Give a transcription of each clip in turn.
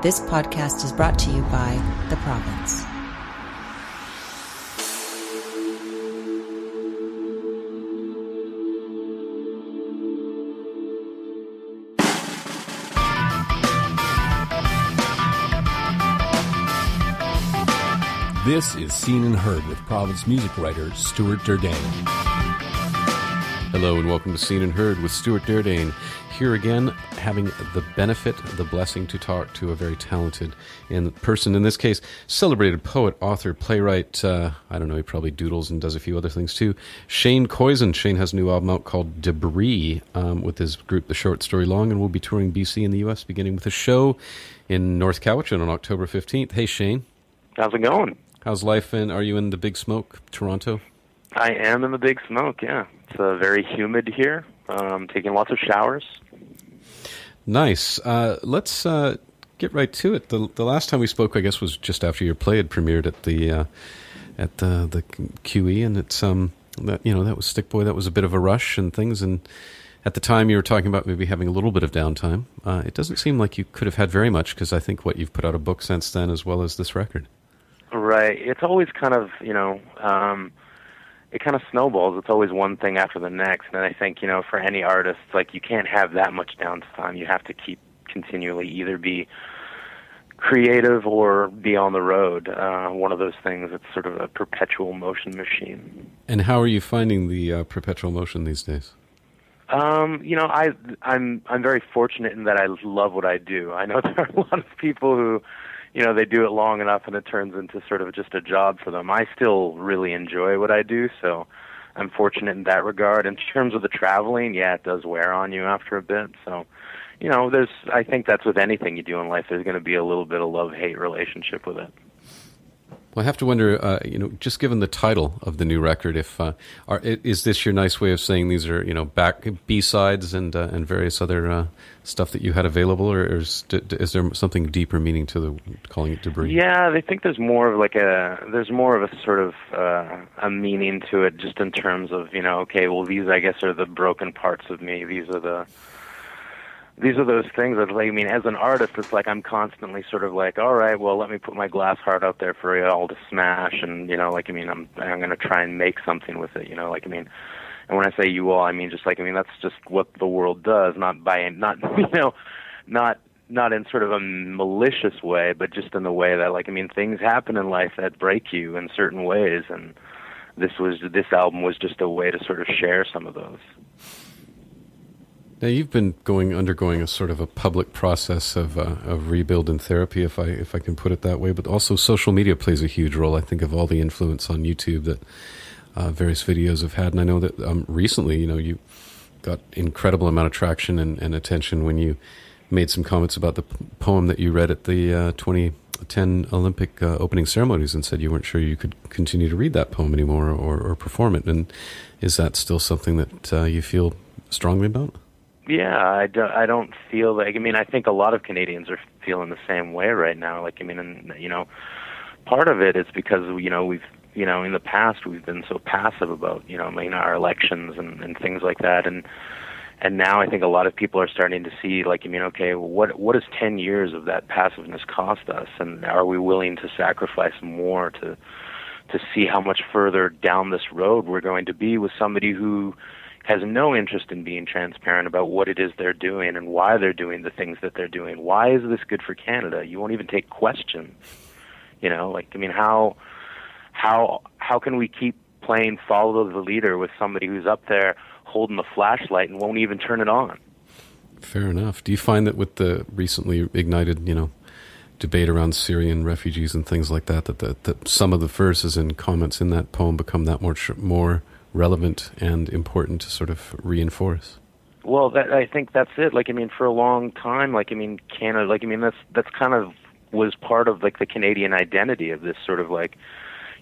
This podcast is brought to you by The Province. This is Scene and Heard with Province music writer Stuart Derdeyn. Hello and welcome to Scene and Heard with Stuart Derdeyn. Here again, having the benefit, the blessing to talk to a very talented in person. In this case, celebrated poet, author, playwright. Uh, I don't know, he probably doodles and does a few other things too. Shane Koyczan. Shane has a new album out called Debris um, with his group, The Short Story Long, and we'll be touring BC in the U.S. beginning with a show in North Cowichan on October fifteenth. Hey, Shane. How's it going? How's life? And are you in the Big Smoke, Toronto? I am in the Big Smoke. Yeah, it's uh, very humid here. Um, taking lots of showers. Nice. Uh, let's uh, get right to it. The, the last time we spoke, I guess, was just after your play had premiered at the uh, at the the QE, and it's um that you know that was Stick Boy. That was a bit of a rush and things, and at the time you were talking about maybe having a little bit of downtime. Uh, it doesn't seem like you could have had very much because I think what you've put out a book since then, as well as this record. Right. It's always kind of you know. Um, it kind of snowballs. It's always one thing after the next, and I think you know for any artist, like you can't have that much downtime. You have to keep continually either be creative or be on the road. Uh, one of those things. It's sort of a perpetual motion machine. And how are you finding the uh, perpetual motion these days? Um, you know, I I'm I'm very fortunate in that I love what I do. I know there are a lot of people who you know they do it long enough and it turns into sort of just a job for them. I still really enjoy what I do, so I'm fortunate in that regard. In terms of the traveling, yeah, it does wear on you after a bit. So, you know, there's I think that's with anything you do in life. There's going to be a little bit of love hate relationship with it. Well, I have to wonder, uh, you know, just given the title of the new record, if uh, are, is this your nice way of saying these are, you know, back B sides and uh, and various other uh, stuff that you had available, or is, is there something deeper meaning to the calling it debris? Yeah, I think there's more of like a there's more of a sort of uh, a meaning to it, just in terms of you know, okay, well, these I guess are the broken parts of me. These are the these are those things that like, I mean, as an artist, it's like I'm constantly sort of like, all right, well, let me put my glass heart out there for you all to smash, and you know, like I mean, I'm I'm to try and make something with it, you know, like I mean, and when I say you all, I mean just like I mean that's just what the world does, not by not you know, not not in sort of a malicious way, but just in the way that like I mean things happen in life that break you in certain ways, and this was this album was just a way to sort of share some of those. Now you've been going undergoing a sort of a public process of uh, of rebuild and therapy, if I if I can put it that way. But also social media plays a huge role. I think of all the influence on YouTube that uh, various videos have had, and I know that um, recently, you know, you got incredible amount of traction and, and, attention when you made some comments about the poem that you read at the uh, 2010 Olympic uh, opening ceremonies, and said you weren't sure you could continue to read that poem anymore or, or perform it. And is that still something that uh, you feel strongly about? Yeah, I don't, I don't feel like. I mean, I think a lot of Canadians are feeling the same way right now. Like, I mean, and you know, part of it is because you know we've you know in the past we've been so passive about you know I mean our elections and and things like that, and and now I think a lot of people are starting to see like I mean, okay, what what does ten years of that passiveness cost us, and are we willing to sacrifice more to to see how much further down this road we're going to be with somebody who has no interest in being transparent about what it is they're doing and why they're doing the things that they're doing. Why is this good for Canada? You won't even take questions. You know, like I mean, how how how can we keep playing follow the leader with somebody who's up there holding the flashlight and won't even turn it on? Fair enough. Do you find that with the recently ignited, you know, debate around Syrian refugees and things like that, that, that, that some of the verses and comments in that poem become that more more relevant and important to sort of reinforce? Well, that, I think that's it. Like, I mean, for a long time, like, I mean, Canada, like, I mean, that's that's kind of was part of like the Canadian identity of this sort of like,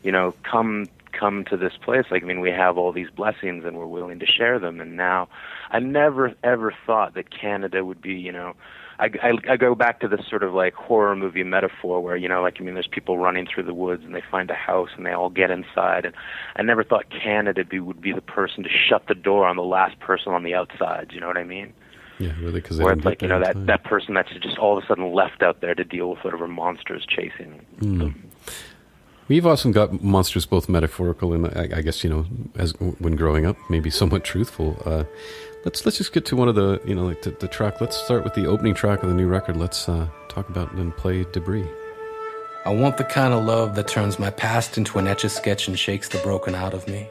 you know, come come to this place. Like, I mean, we have all these blessings and we're willing to share them. And now, I never ever thought that Canada would be, you know, I, I, I go back to this sort of like horror movie metaphor where you know like I mean there's people running through the woods and they find a house and they all get inside and I never thought Canada be, would be the person to shut the door on the last person on the outside. You know what I mean? Yeah, really, because where it's like you know that time. that person that's just all of a sudden left out there to deal with whatever monsters chasing mm. them. We've often got monsters both metaphorical and I, I, guess you know as when growing up maybe somewhat truthful. Uh, let's let's just get to one of the you know like the, the, track. Let's start with the opening track of the new record. Let's uh, talk about and play Debris. I want the kind of love that turns my past into an etch a sketch and shakes the broken out of me.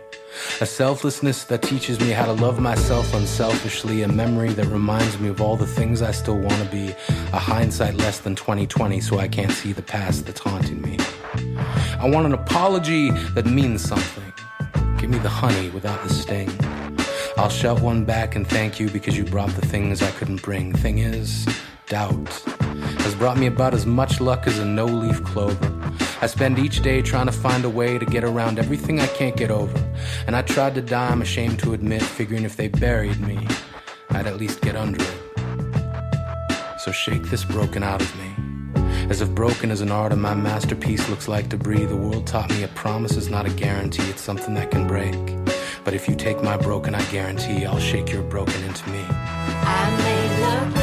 A selflessness that teaches me how to love myself unselfishly, a memory that reminds me of all the things I still want to be, a hindsight less than 2020 so I can't see the past that's haunting me. I want an apology that means something. Give me the honey without the sting. I'll shove one back and thank you because you brought the things I couldn't bring. Thing is, doubt has brought me about as much luck as a no leaf clover. I spend each day trying to find a way to get around everything I can't get over. And I tried to die, I'm ashamed to admit, figuring if they buried me, I'd at least get under it. So shake this broken out of me. As if broken as an art and my masterpiece looks like debris, the world taught me a promise is not a guarantee, it's something that can break. But if you take my broken, I guarantee I'll shake your broken into me. I may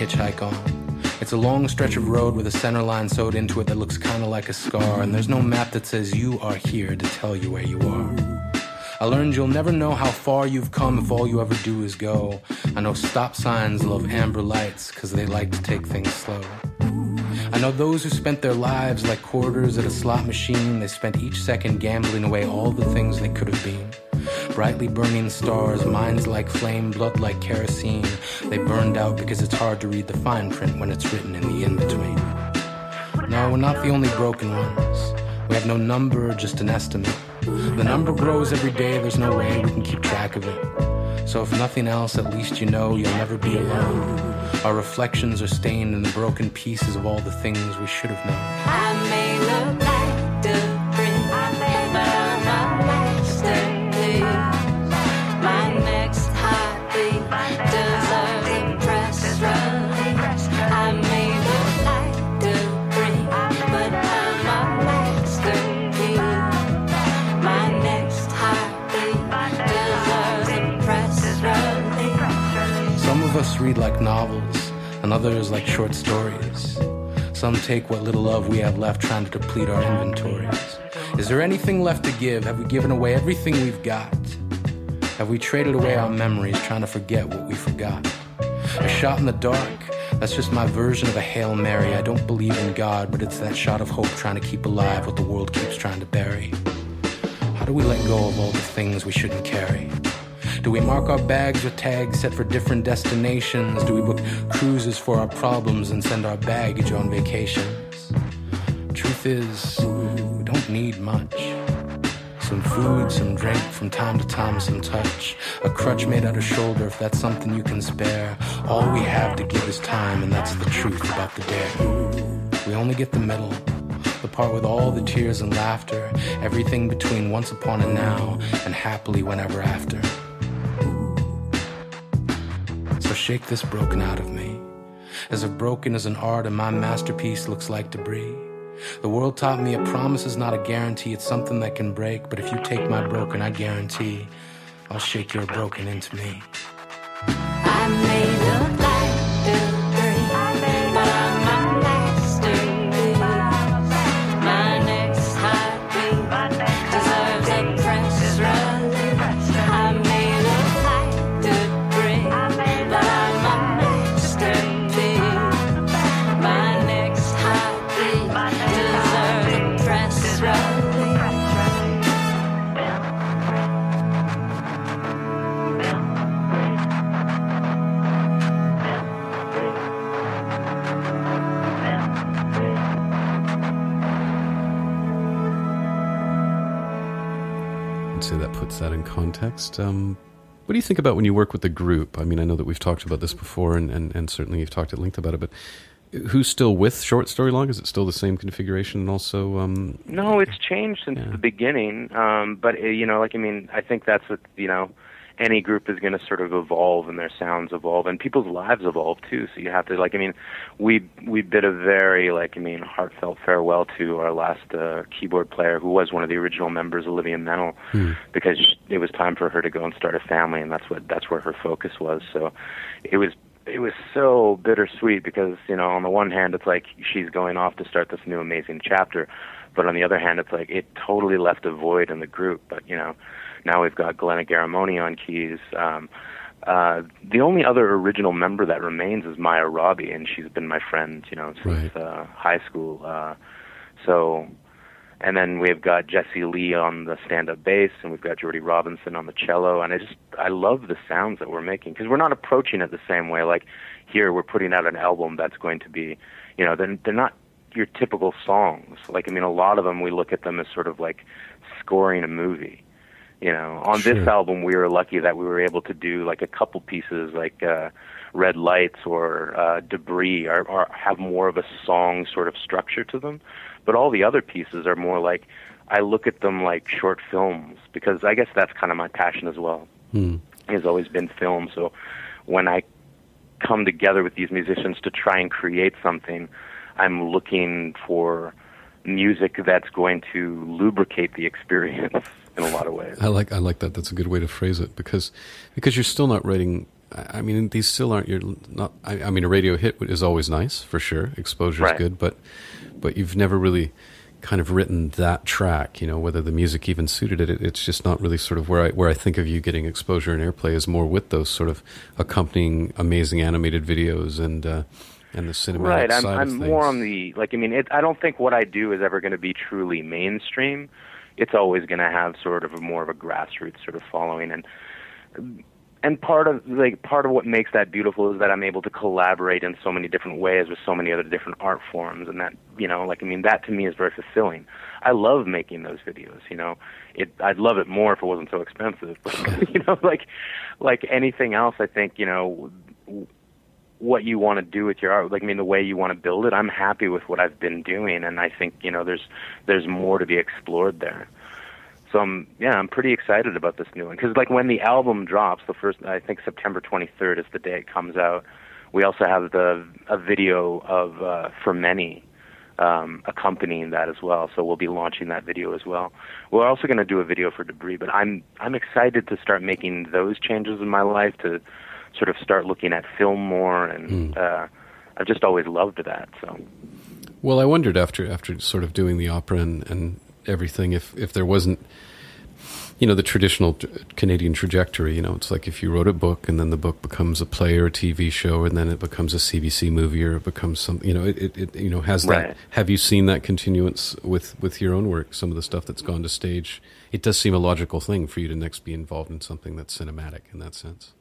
hitchhike on. It's a long stretch of road with a center line sewed into it that looks kinda like a scar, and there's no map that says you are here to tell you where you are. I learned you'll never know how far you've come if all you ever do is go. I know stop signs love amber lights because they like to take things slow. I know those who spent their lives like quarters at a slot machine. They spent each second gambling away all the things they could have been. Brightly burning stars, minds like flame, blood like kerosene. They burned out because it's hard to read the fine print when it's written in the in between. No, we're not the only broken ones. We have no number, just an estimate. The number grows every day, there's no way we can keep track of it. So, if nothing else, at least you know you'll never be alone. Our reflections are stained in the broken pieces of all the things we should have known. Read like novels, and others like short stories. Some take what little love we have left trying to deplete our inventories. Is there anything left to give? Have we given away everything we've got? Have we traded away our memories trying to forget what we forgot? A shot in the dark, that's just my version of a Hail Mary. I don't believe in God, but it's that shot of hope trying to keep alive what the world keeps trying to bury. How do we let go of all the things we shouldn't carry? Do we mark our bags with tags set for different destinations? Do we book cruises for our problems and send our baggage on vacations? Truth is, we don't need much. Some food, some drink, from time to time some touch. A crutch made out of shoulder if that's something you can spare. All we have to give is time, and that's the truth about the dare. We only get the middle, the part with all the tears and laughter, everything between once upon and now, and happily whenever after. Shake this broken out of me. As if broken as an art and my masterpiece looks like debris. The world taught me a promise is not a guarantee, it's something that can break. But if you take my broken, I guarantee I'll shake your broken into me. I made context. Um, what do you think about when you work with the group? I mean, I know that we've talked about this before, and, and, and certainly you've talked at length about it, but who's still with Short Story long? Is it still the same configuration? And also, um, No, it's changed since Yeah. the beginning. Um, but uh, you know, like I mean, I think that's what you know. Any group is going to sort of evolve, and their sounds evolve, and people's lives evolve too. So you have to, like, I mean, we we bid a very, like, I mean, heartfelt farewell to our last uh, keyboard player, who was one of the original members, Olivia Mennel, because it was time for her to go and start a family, and that's what that's where her focus was. So it was it was so bittersweet because you know on the one hand it's like she's going off to start this new amazing chapter but on the other hand it's like it totally left a void in the group but you know now we've got Glenna Garramone on keys um uh the only other original member that remains is Maya Robbie and she's been my friend you know since Right. uh high school uh so and then we've got Jesse Lee on the stand-up bass, and we've got Jordy Robinson on the cello. And I just I love the sounds that we're making because we're not approaching it the same way. Like here, we're putting out an album that's going to be, you know, they're they're not your typical songs. Like I mean, a lot of them we look at them as sort of like scoring a movie. You know, on this album we were lucky that we were able to do like a couple pieces like uh Red Lights or uh Debris or, or have more of a song sort of structure to them. But all the other pieces are more like I look at them like short films because I guess that's kind of my passion as well. Hmm. Has always been film. So when I come together with these musicians to try and create something, I'm looking for music that's going to lubricate the experience in a lot of ways. I like I like that. That's a good way to phrase it because because you're still not writing. I mean, these still aren't. You're not. I, I mean, a radio hit is always nice for sure. Exposure is Right. good, but but you've never really kind of written that track. You know, whether the music even suited it. it it's just not really sort of where I where I think of you getting exposure and airplay is more with those sort of accompanying amazing animated videos and uh, and the cinematic right i'm side i'm of things. more on the like i mean it i don't think what i do is ever going to be truly mainstream it's always going to have sort of a more of a grassroots sort of following and and part of like part of what makes that beautiful is that I'm able to collaborate in so many different ways with so many other different art forms and that you know like I mean that to me is very fulfilling. I love making those videos, you know. It I'd love it more if it wasn't so expensive. But you know like like anything else I think, you know, what you want to do with your art like I mean the way you want to build it. I'm happy with what I've been doing and I think, you know, there's there's more to be explored there so I'm yeah I'm pretty excited about this new one because like when the album drops the first I think September 23rd is the day it comes out we also have the a video of uh, for many um, accompanying that as well so we'll be launching that video as well we're also going to do a video for debris but I'm I'm excited to start making those changes in my life to sort of start looking at film more and uh, I've just always loved that so Well, I wondered after after sort of doing the opera and, and everything if if there wasn't you know the traditional Canadian trajectory. You know, it's like if you wrote a book and then the book becomes a play or a TV show, and then it becomes a CBC movie or it becomes some. You know, it, it, it you know has that. Right. Have you seen that continuance with with your own work? Some of the stuff that's gone to stage. It does seem a logical thing for you to next be involved in something that's cinematic in that sense.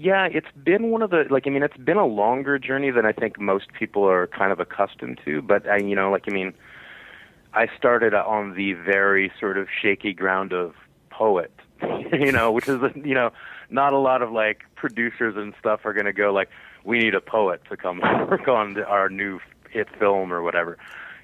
Yeah, it's been one of the like I mean it's been a longer journey than I think most people are kind of accustomed to, but I you know like I mean I started on the very sort of shaky ground of poet, you know, which is you know not a lot of like producers and stuff are going to go like we need a poet to come work on our new hit film or whatever.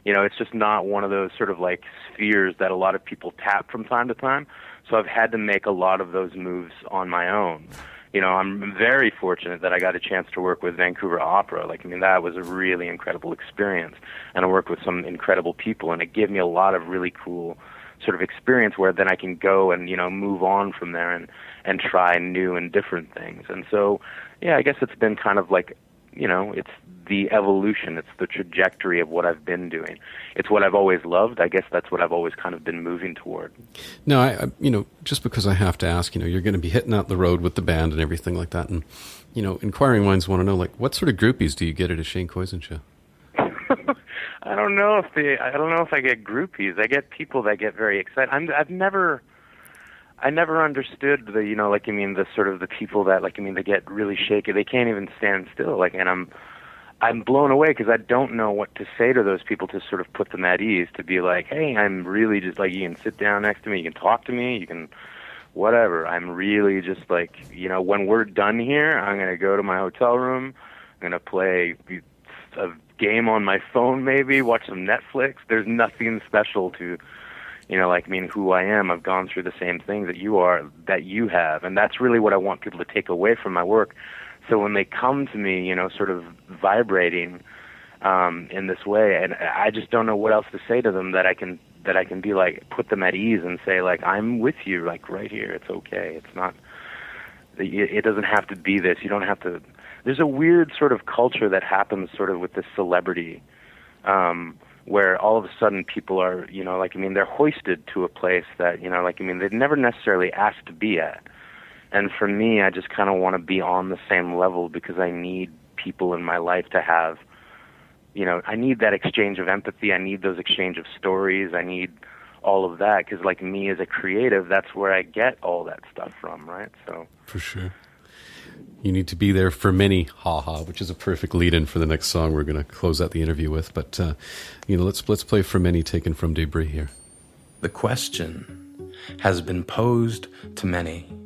You know, it's just not one of those sort of like spheres that a lot of people tap from time to time. So I've had to make a lot of those moves on my own you know, I'm very fortunate that I got a chance to work with Vancouver Opera. Like, I mean, that was a really incredible experience, and I worked with some incredible people, and it gave me a lot of really cool sort of experience where then I can go and you know move on from there and and try new and different things. And so, yeah, I guess it's been kind of like, you know, it's the evolution, it's the trajectory of what I've been doing. It's what I've always loved. I guess that's what I've always kind of been moving toward. No, I, I you know just because I have to ask, you know, you're going to be hitting out the road with the band and everything like that, and you know, inquiring minds want to know like what sort of groupies do you get at a Shane Koyczan show? I don't know if they. I don't know if I get groupies. I get people that get very excited. I'm. I've never. I never understood the. You know, like I mean, the sort of the people that like I mean, they get really shaky. They can't even stand still. Like, and I'm. I'm blown away because I don't know what to say to those people to sort of put them at ease. To be like, hey, I'm really just like you can sit down next to me, you can talk to me, you can whatever. I'm really just like, you know, when we're done here, I'm going to go to my hotel room. I'm going to play a game on my phone, maybe watch some Netflix. There's nothing special to, you know, like I mean, who I am. I've gone through the same things that you are, that you have, and that's really what I want people to take away from my work. So when they come to me, you know, sort of vibrating um, in this way, and I just don't know what else to say to them that I can that I can be like put them at ease and say like I'm with you, like right here. It's okay. It's not. It doesn't have to be this. You don't have to. There's a weird sort of culture that happens sort of with this celebrity, um, where all of a sudden people are, you know, like I mean, they're hoisted to a place that you know, like I mean, they've never necessarily asked to be at. And for me, I just kind of want to be on the same level because I need people in my life to have you know, I need that exchange of empathy. I need those exchange of stories. I need all of that because, like me as a creative, that's where I get all that stuff from, right? So for sure, you need to be there for many. Ha ha, which is a perfect lead-in for the next song we're going to close out the interview with. But uh, you know, let's let's play for many, taken from Debris here. The question has been posed to many.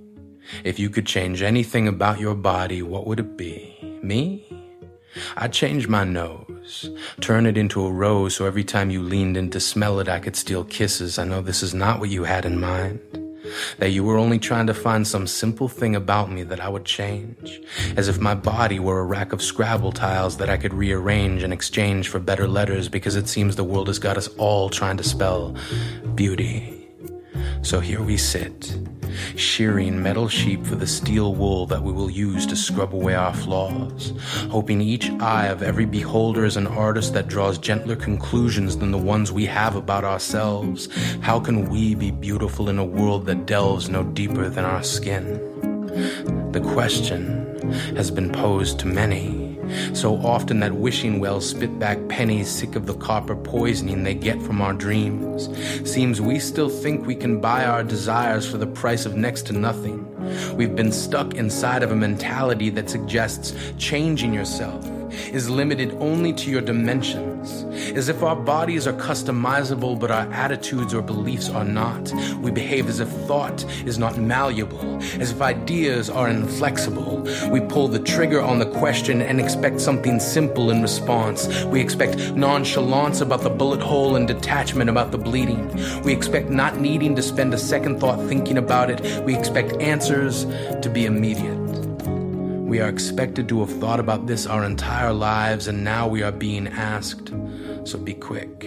If you could change anything about your body, what would it be? Me? I'd change my nose, turn it into a rose so every time you leaned in to smell it, I could steal kisses. I know this is not what you had in mind. That you were only trying to find some simple thing about me that I would change. As if my body were a rack of Scrabble tiles that I could rearrange in exchange for better letters because it seems the world has got us all trying to spell beauty. So here we sit shearing metal sheep for the steel wool that we will use to scrub away our flaws, hoping each eye of every beholder is an artist that draws gentler conclusions than the ones we have about ourselves. How can we be beautiful in a world that delves no deeper than our skin? The question has been posed to many so often that wishing well spit back pennies sick of the copper poisoning they get from our dreams. Seems we still think we can buy our desires for the price of next to nothing. We've been stuck inside of a mentality that suggests changing yourself is limited only to your dimensions, as if our bodies are customizable but our attitudes or beliefs are not. We behave as if thought is not malleable, as if ideas are inflexible. We pull the trigger on the question and expect something simple in response. We expect nonchalance about the bullet hole and detachment about the bleeding. We expect not needing to spend a second thought thinking about it. We expect answers to be immediate. We are expected to have thought about this our entire lives, and now we are being asked. So be quick.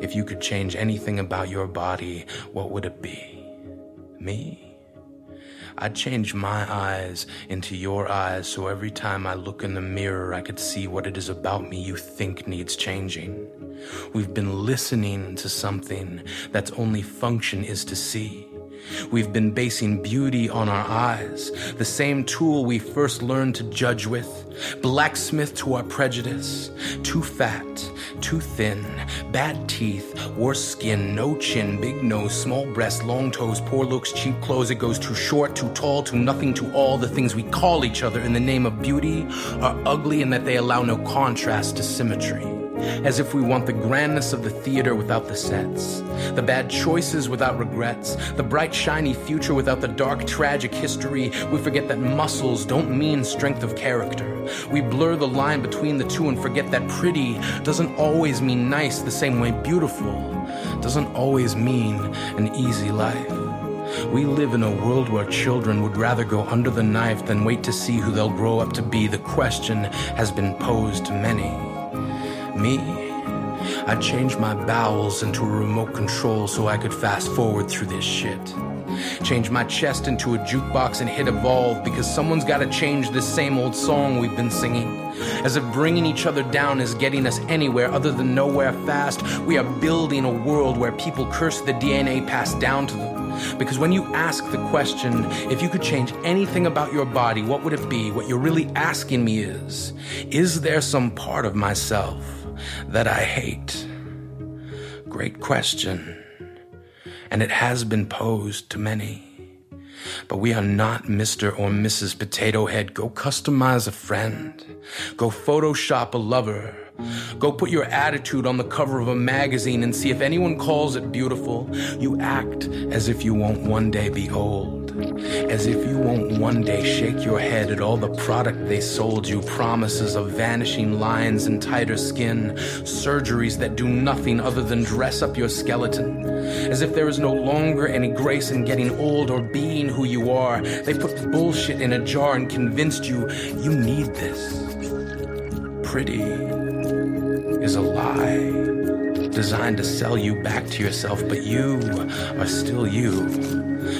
If you could change anything about your body, what would it be? Me? I'd change my eyes into your eyes so every time I look in the mirror, I could see what it is about me you think needs changing. We've been listening to something that's only function is to see. We've been basing beauty on our eyes, the same tool we first learned to judge with. Blacksmith to our prejudice. Too fat, too thin, bad teeth, worse skin, no chin, big nose, small breasts, long toes, poor looks, cheap clothes. It goes too short, too tall, too nothing, to all the things we call each other in the name of beauty are ugly in that they allow no contrast to symmetry as if we want the grandness of the theater without the sets, the bad choices without regrets, the bright, shiny future without the dark, tragic history. We forget that muscles don't mean strength of character. We blur the line between the two and forget that pretty doesn't always mean nice the same way beautiful doesn't always mean an easy life. We live in a world where children would rather go under the knife than wait to see who they'll grow up to be. The question has been posed to many. Me? I'd change my bowels into a remote control so I could fast forward through this shit. Change my chest into a jukebox and hit evolve because someone's gotta change this same old song we've been singing. As if bringing each other down is getting us anywhere other than nowhere fast, we are building a world where people curse the DNA passed down to them. Because when you ask the question, if you could change anything about your body, what would it be? What you're really asking me is, is there some part of myself that I hate? Great question. And it has been posed to many. But we are not Mr. or Mrs. Potato Head. Go customize a friend. Go Photoshop a lover. Go put your attitude on the cover of a magazine and see if anyone calls it beautiful. You act as if you won't one day be old. As if you won't one day shake your head at all the product they sold you promises of vanishing lines and tighter skin, surgeries that do nothing other than dress up your skeleton. As if there is no longer any grace in getting old or being who you are. They put bullshit in a jar and convinced you you need this. Pretty is a lie designed to sell you back to yourself, but you are still you.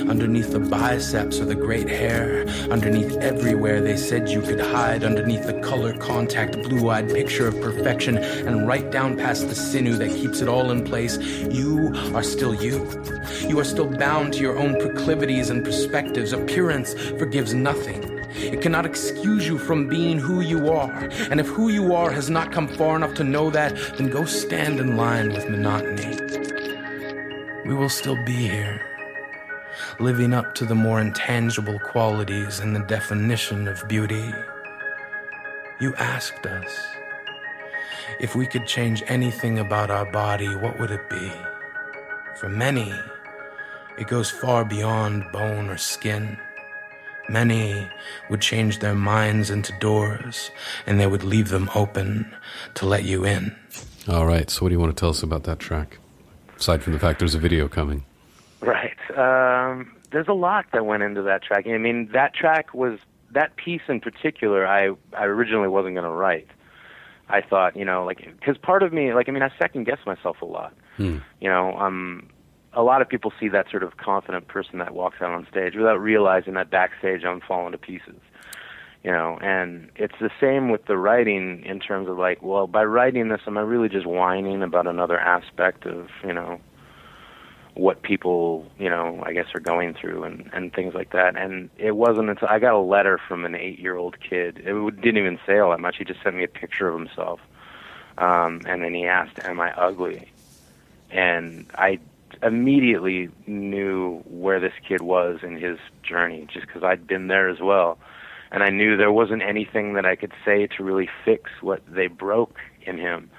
Underneath the biceps or the great hair, underneath everywhere they said you could hide, underneath the color contact, blue eyed picture of perfection, and right down past the sinew that keeps it all in place, you are still you. You are still bound to your own proclivities and perspectives. Appearance forgives nothing. It cannot excuse you from being who you are. And if who you are has not come far enough to know that, then go stand in line with monotony. We will still be here, living up to the more intangible qualities and the definition of beauty. You asked us if we could change anything about our body, what would it be? For many, it goes far beyond bone or skin. Many would change their minds into doors and they would leave them open to let you in. All right. So, what do you want to tell us about that track? Aside from the fact there's a video coming. Right. Um, there's a lot that went into that track. I mean, that track was that piece in particular. I I originally wasn't going to write. I thought, you know, like because part of me, like I mean, I second guess myself a lot. Hmm. You know, um, a lot of people see that sort of confident person that walks out on stage without realizing that backstage I'm falling to pieces. You know, and it's the same with the writing in terms of like, well, by writing this, am I really just whining about another aspect of, you know, what people, you know, I guess are going through and and things like that. And it wasn't until I got a letter from an eight year old kid. It didn't even say all that much. He just sent me a picture of himself, um, and then he asked, "Am I ugly?" And I immediately knew where this kid was in his journey, just because I'd been there as well, and I knew there wasn't anything that I could say to really fix what they broke in him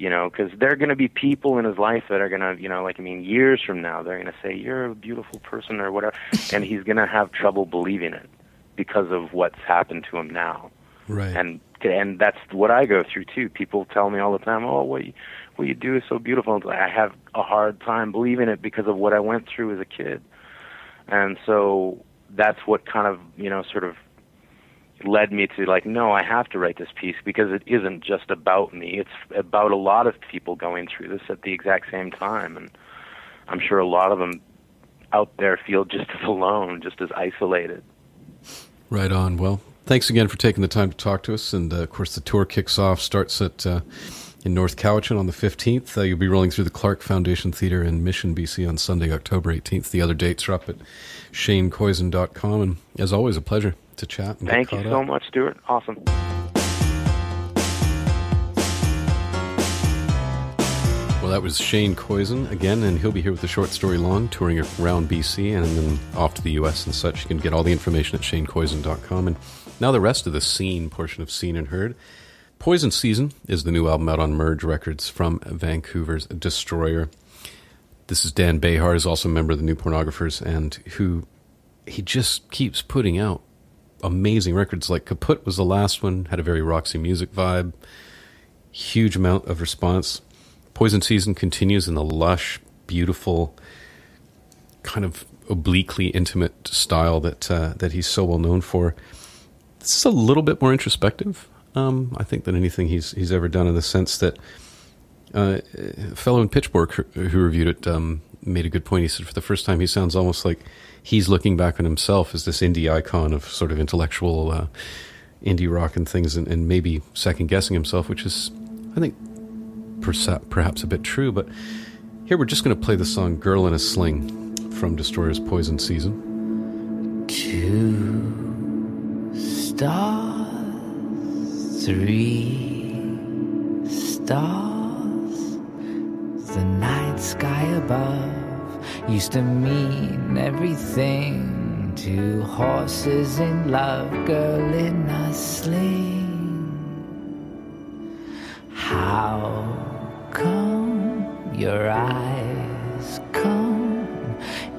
you know, because there are going to be people in his life that are going to, you know, like I mean, years from now, they're going to say you're a beautiful person or whatever, and he's going to have trouble believing it because of what's happened to him now. Right. And and that's what I go through too. People tell me all the time, "Oh, what you, what you do is so beautiful." And I have a hard time believing it because of what I went through as a kid, and so that's what kind of you know sort of led me to like no i have to write this piece because it isn't just about me it's about a lot of people going through this at the exact same time and i'm sure a lot of them out there feel just as alone just as isolated Right on. Well, thanks again for taking the time to talk to us. And uh, of course, the tour kicks off, starts at uh, in North Cowichan on the 15th. Uh, you'll be rolling through the Clarke Foundation Theatre in Mission, BC on Sunday, October 18th. The other dates are up at shanekoyczan.com. And as always, a pleasure to chat. Thank you so up. much stuart awesome Well, that was Shane Koyczan again, and he'll be here with the short story long, touring around BC and then off to the US and such. You can get all the information at shanekoyczan.com. And now the rest of the scene portion of Scene and Heard. Poison Season is the new album out on Merge Records from Vancouver's Destroyer. This is Dan Bejar, is also a member of the New Pornographers, and who he just keeps putting out amazing records. Like Kaputt was the last one, had a very Roxy music vibe, huge amount of response. Poison Season continues in the lush, beautiful, kind of obliquely intimate style that uh, that he's so well known for. This is a little bit more introspective, um, I think, than anything he's he's ever done. In the sense that uh, a fellow in Pitchfork who reviewed it um, made a good point. He said for the first time he sounds almost like he's looking back on himself as this indie icon of sort of intellectual uh, indie rock and things, and, and maybe second guessing himself, which is, I think, perhaps a bit true. But here we're just going to play the song "Girl in a Sling" from Destroyer's Poison Season. Two stars, three stars. The night sky above used to mean everything. Two horses in love, girl in a sling. How come your eyes come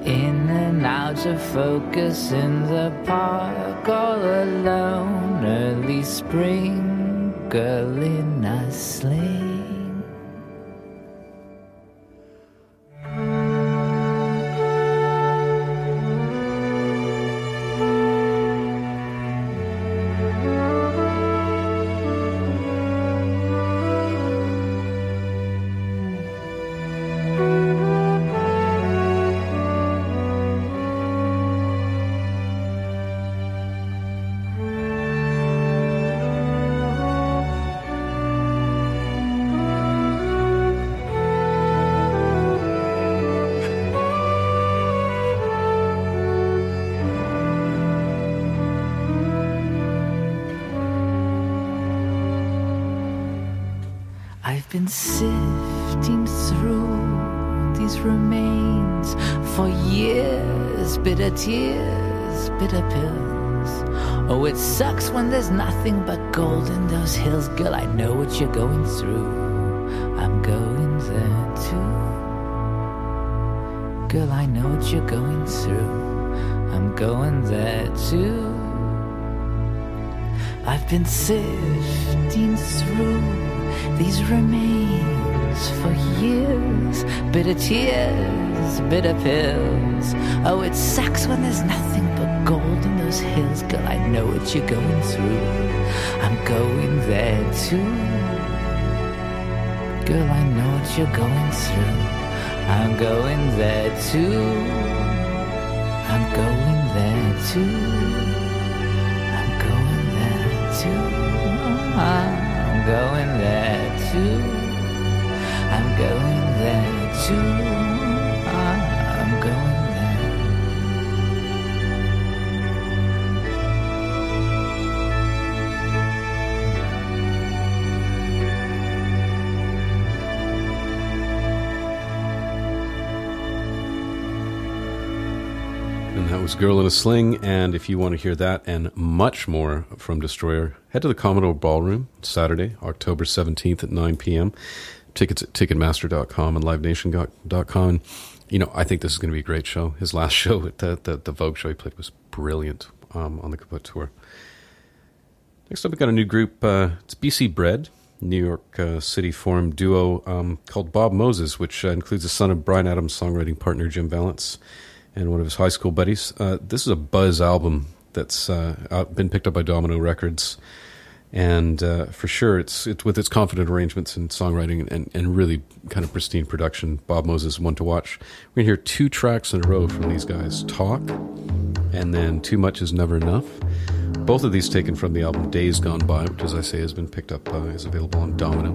in and out of focus in the park all alone? Early spring girl in a sling. Girl, I know what you're going through. I'm going there too. Girl, I know what you're going through. I'm going there too. I've been sifting through these remains for years. Bitter tears, bitter pills. Oh, it sucks when there's nothing gold in those hills. Girl, I know what you're going through. I'm going there too. Girl, I know what you're going through. I'm going there too. I'm going there too. I'm going there too. I'm going there too. I'm going there too. Was Girl in a Sling. And if you want to hear that and much more from Destroyer, head to the Commodore Ballroom Saturday, October 17th at 9 p.m. Tickets at Ticketmaster.com and LiveNation.com. You know, I think this is going to be a great show. His last show, at the, the, the Vogue show he played was brilliant um, on the Kaputt tour. Next up, we got a new group. Uh, it's BC bred, New York uh, City formed duo um, called Bob Moses, which uh, includes the son of Bryan Adams' songwriting partner Jim Vallance and one of his high school buddies. Uh, this is a buzz album that's uh, out, been picked up by Domino Records, and uh, for sure, it's it's with its confident arrangements and songwriting and, and really kind of pristine production. Bob Moses, one to watch. We're gonna hear two tracks in a row from these guys: "Talk" and then "Too Much Is Never Enough." Both of these taken from the album Days Gone By, which, as I say, has been picked up, uh, is available on Domino.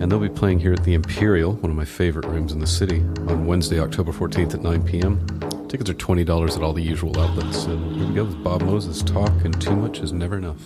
And they'll be playing here at the Imperial, one of my favorite rooms in the city, on Wednesday, October 14th at 9 p.m. Tickets are $20 at all the usual outlets. And here we go with Bob Moses. Talk and too much is never enough.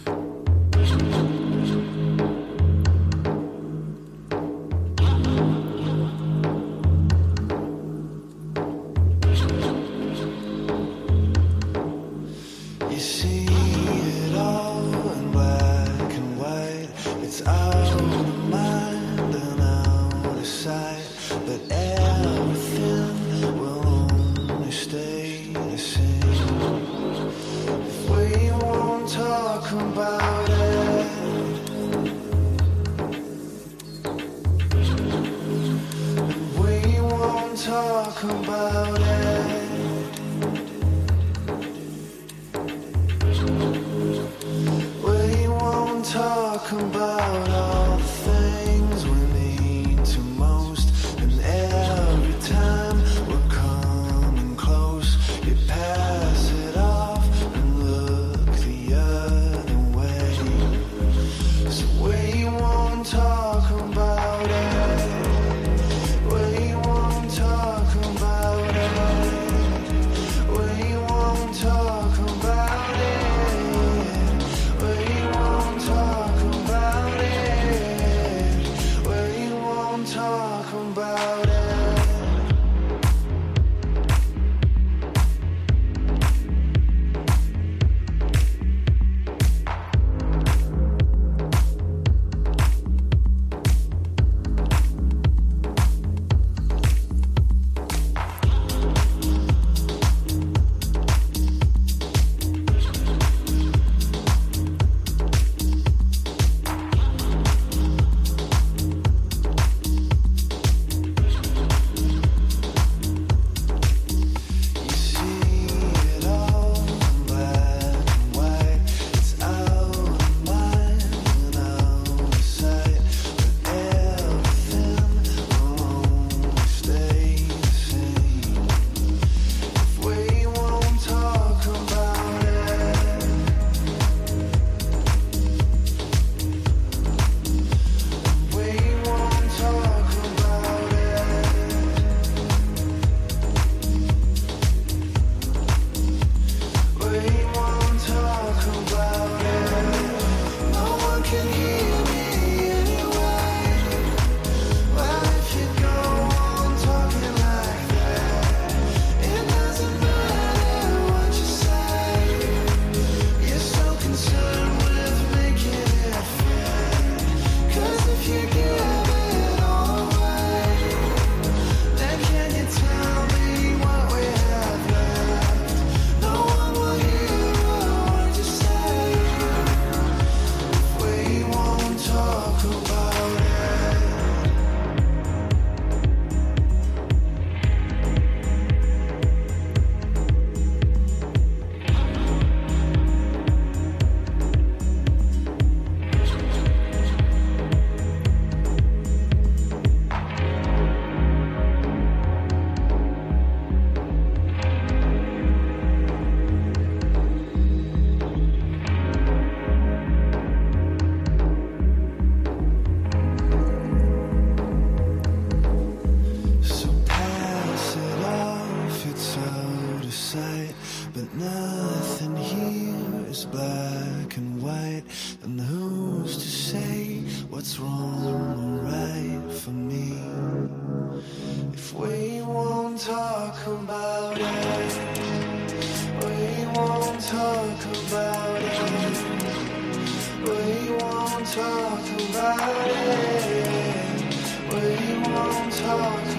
It. We won't talk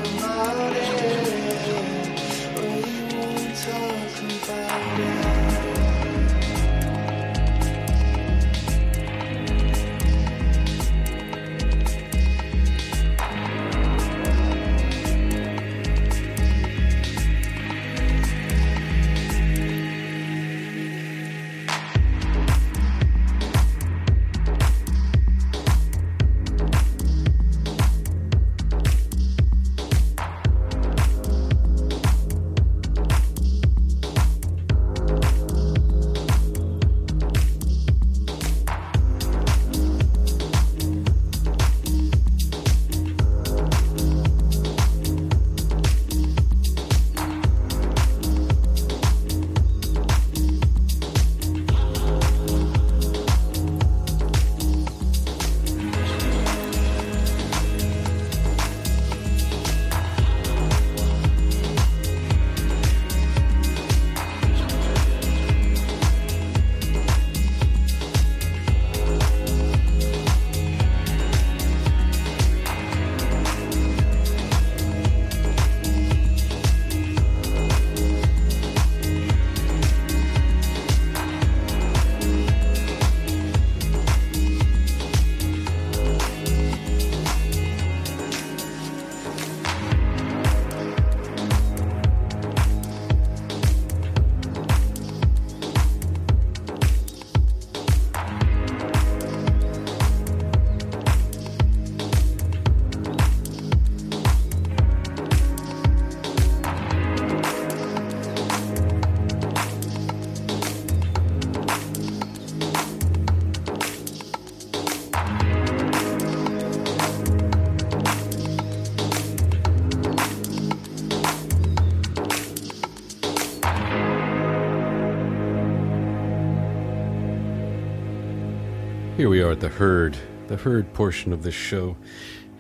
we are at the herd, the herd portion of this show,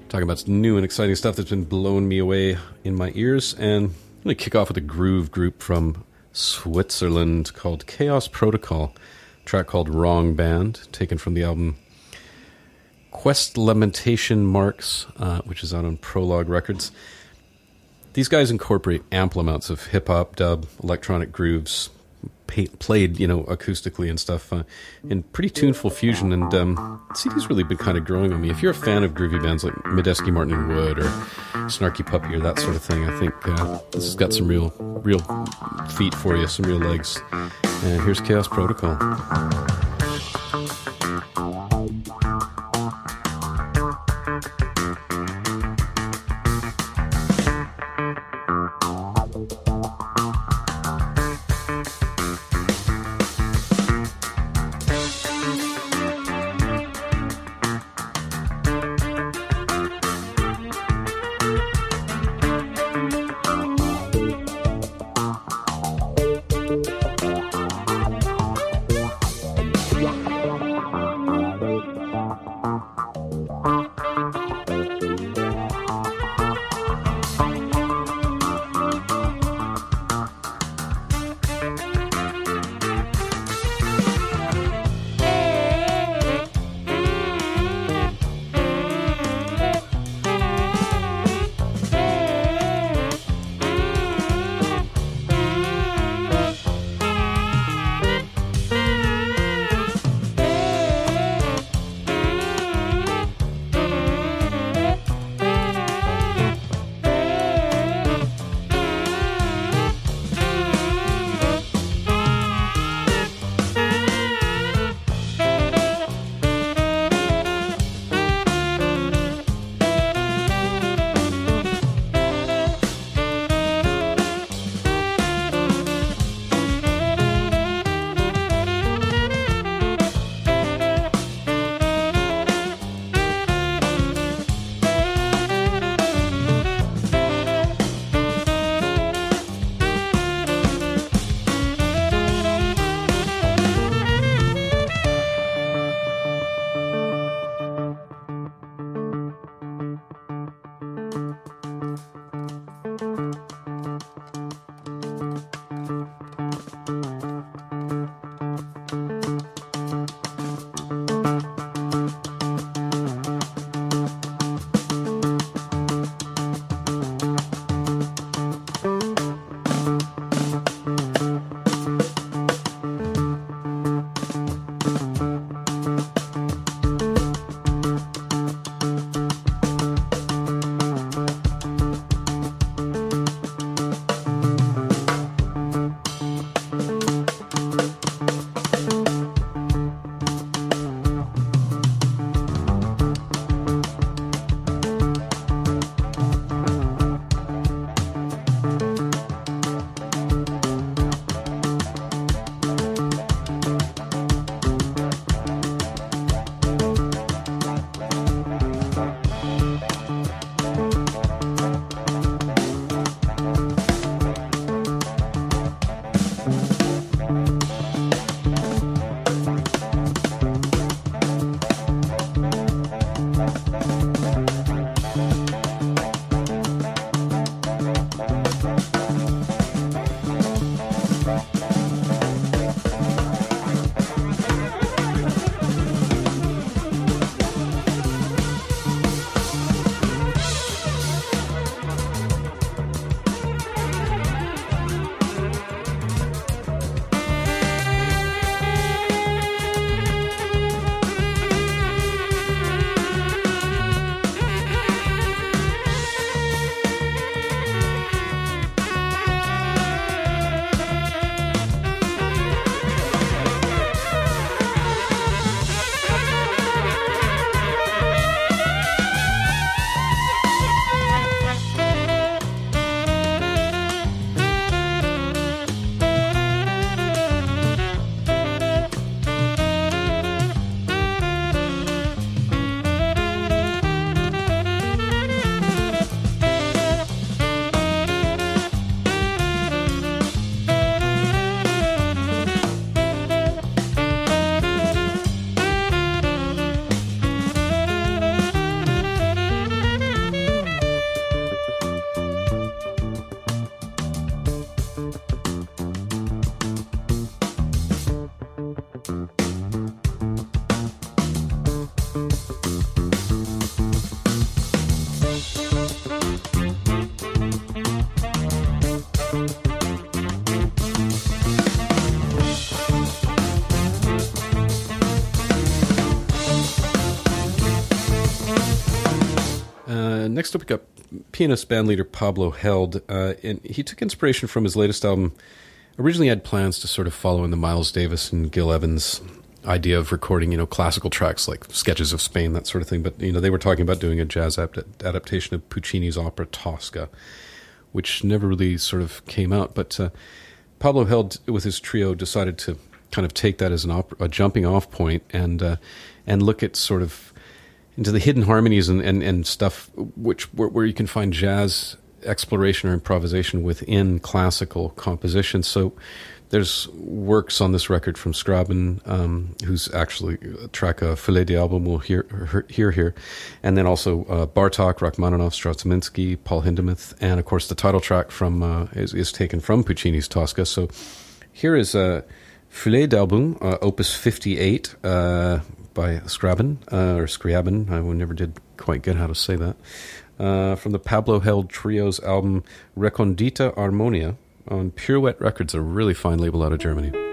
talking about new and exciting stuff that's been blowing me away in my ears. And I'm going to kick off with a groove group from Switzerland called Chaos Protocol, track called Wrong Band, taken from the album Quest Lamentation Marks, uh, which is out on Prologue Records. These guys incorporate ample amounts of hip hop, dub, electronic grooves, pa played, you know, acoustically and stuff, uh, in pretty tuneful fusion. And um, CD's really been kind of growing on me. If you're a fan of groovy bands like Medeski, Martin and Wood, or Snarky Puppy, or that sort of thing, I think uh, this has got some real, real feet for you, some real legs. And here's Chaos Protocol. Next up, we got pianist bandleader Pablo Held, uh, and he took inspiration from his latest album. Originally, had plans to sort of follow in the Miles Davis and Gil Evans idea of recording, you know, classical tracks like Sketches of Spain, that sort of thing. But you know, they were talking about doing a jazz adapt- adaptation of Puccini's opera Tosca, which never really sort of came out. But uh, Pablo Held, with his trio, decided to kind of take that as an op- a jumping off point and uh, and look at sort of into the hidden harmonies and, and, and stuff which where, where you can find jazz exploration or improvisation within classical composition. So there's works on this record from Scriabin, um, who's actually a track of Feuillet d'Album we'll hear, hear, here, and then also uh, Bartok, Rachmaninoff, Stravinsky, Paul Hindemith, and of course the title track from uh, is, is taken from Puccini's Tosca. So here is uh, Feuillet d'Album, uh, Opus 58 uh, by Scriabin, uh, or Scriabin. I never did quite get how to say that. Uh, from the Pablo Held Trio's album Recondita Armonia on Pirouet Records, a really fine label out of Germany.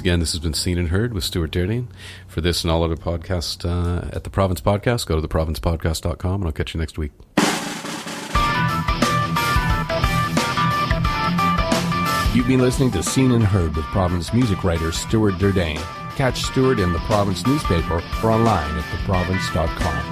Again, this has been Scene and Heard with Stuart Derdeyn. For this and all other podcasts uh, at the Province Podcast, go to theprovincepodcast.com and I'll catch you next week. You've been listening to Scene and Heard with Province music writer Stuart Derdeyn. Catch Stuart in the Province newspaper or online at theprovince.com.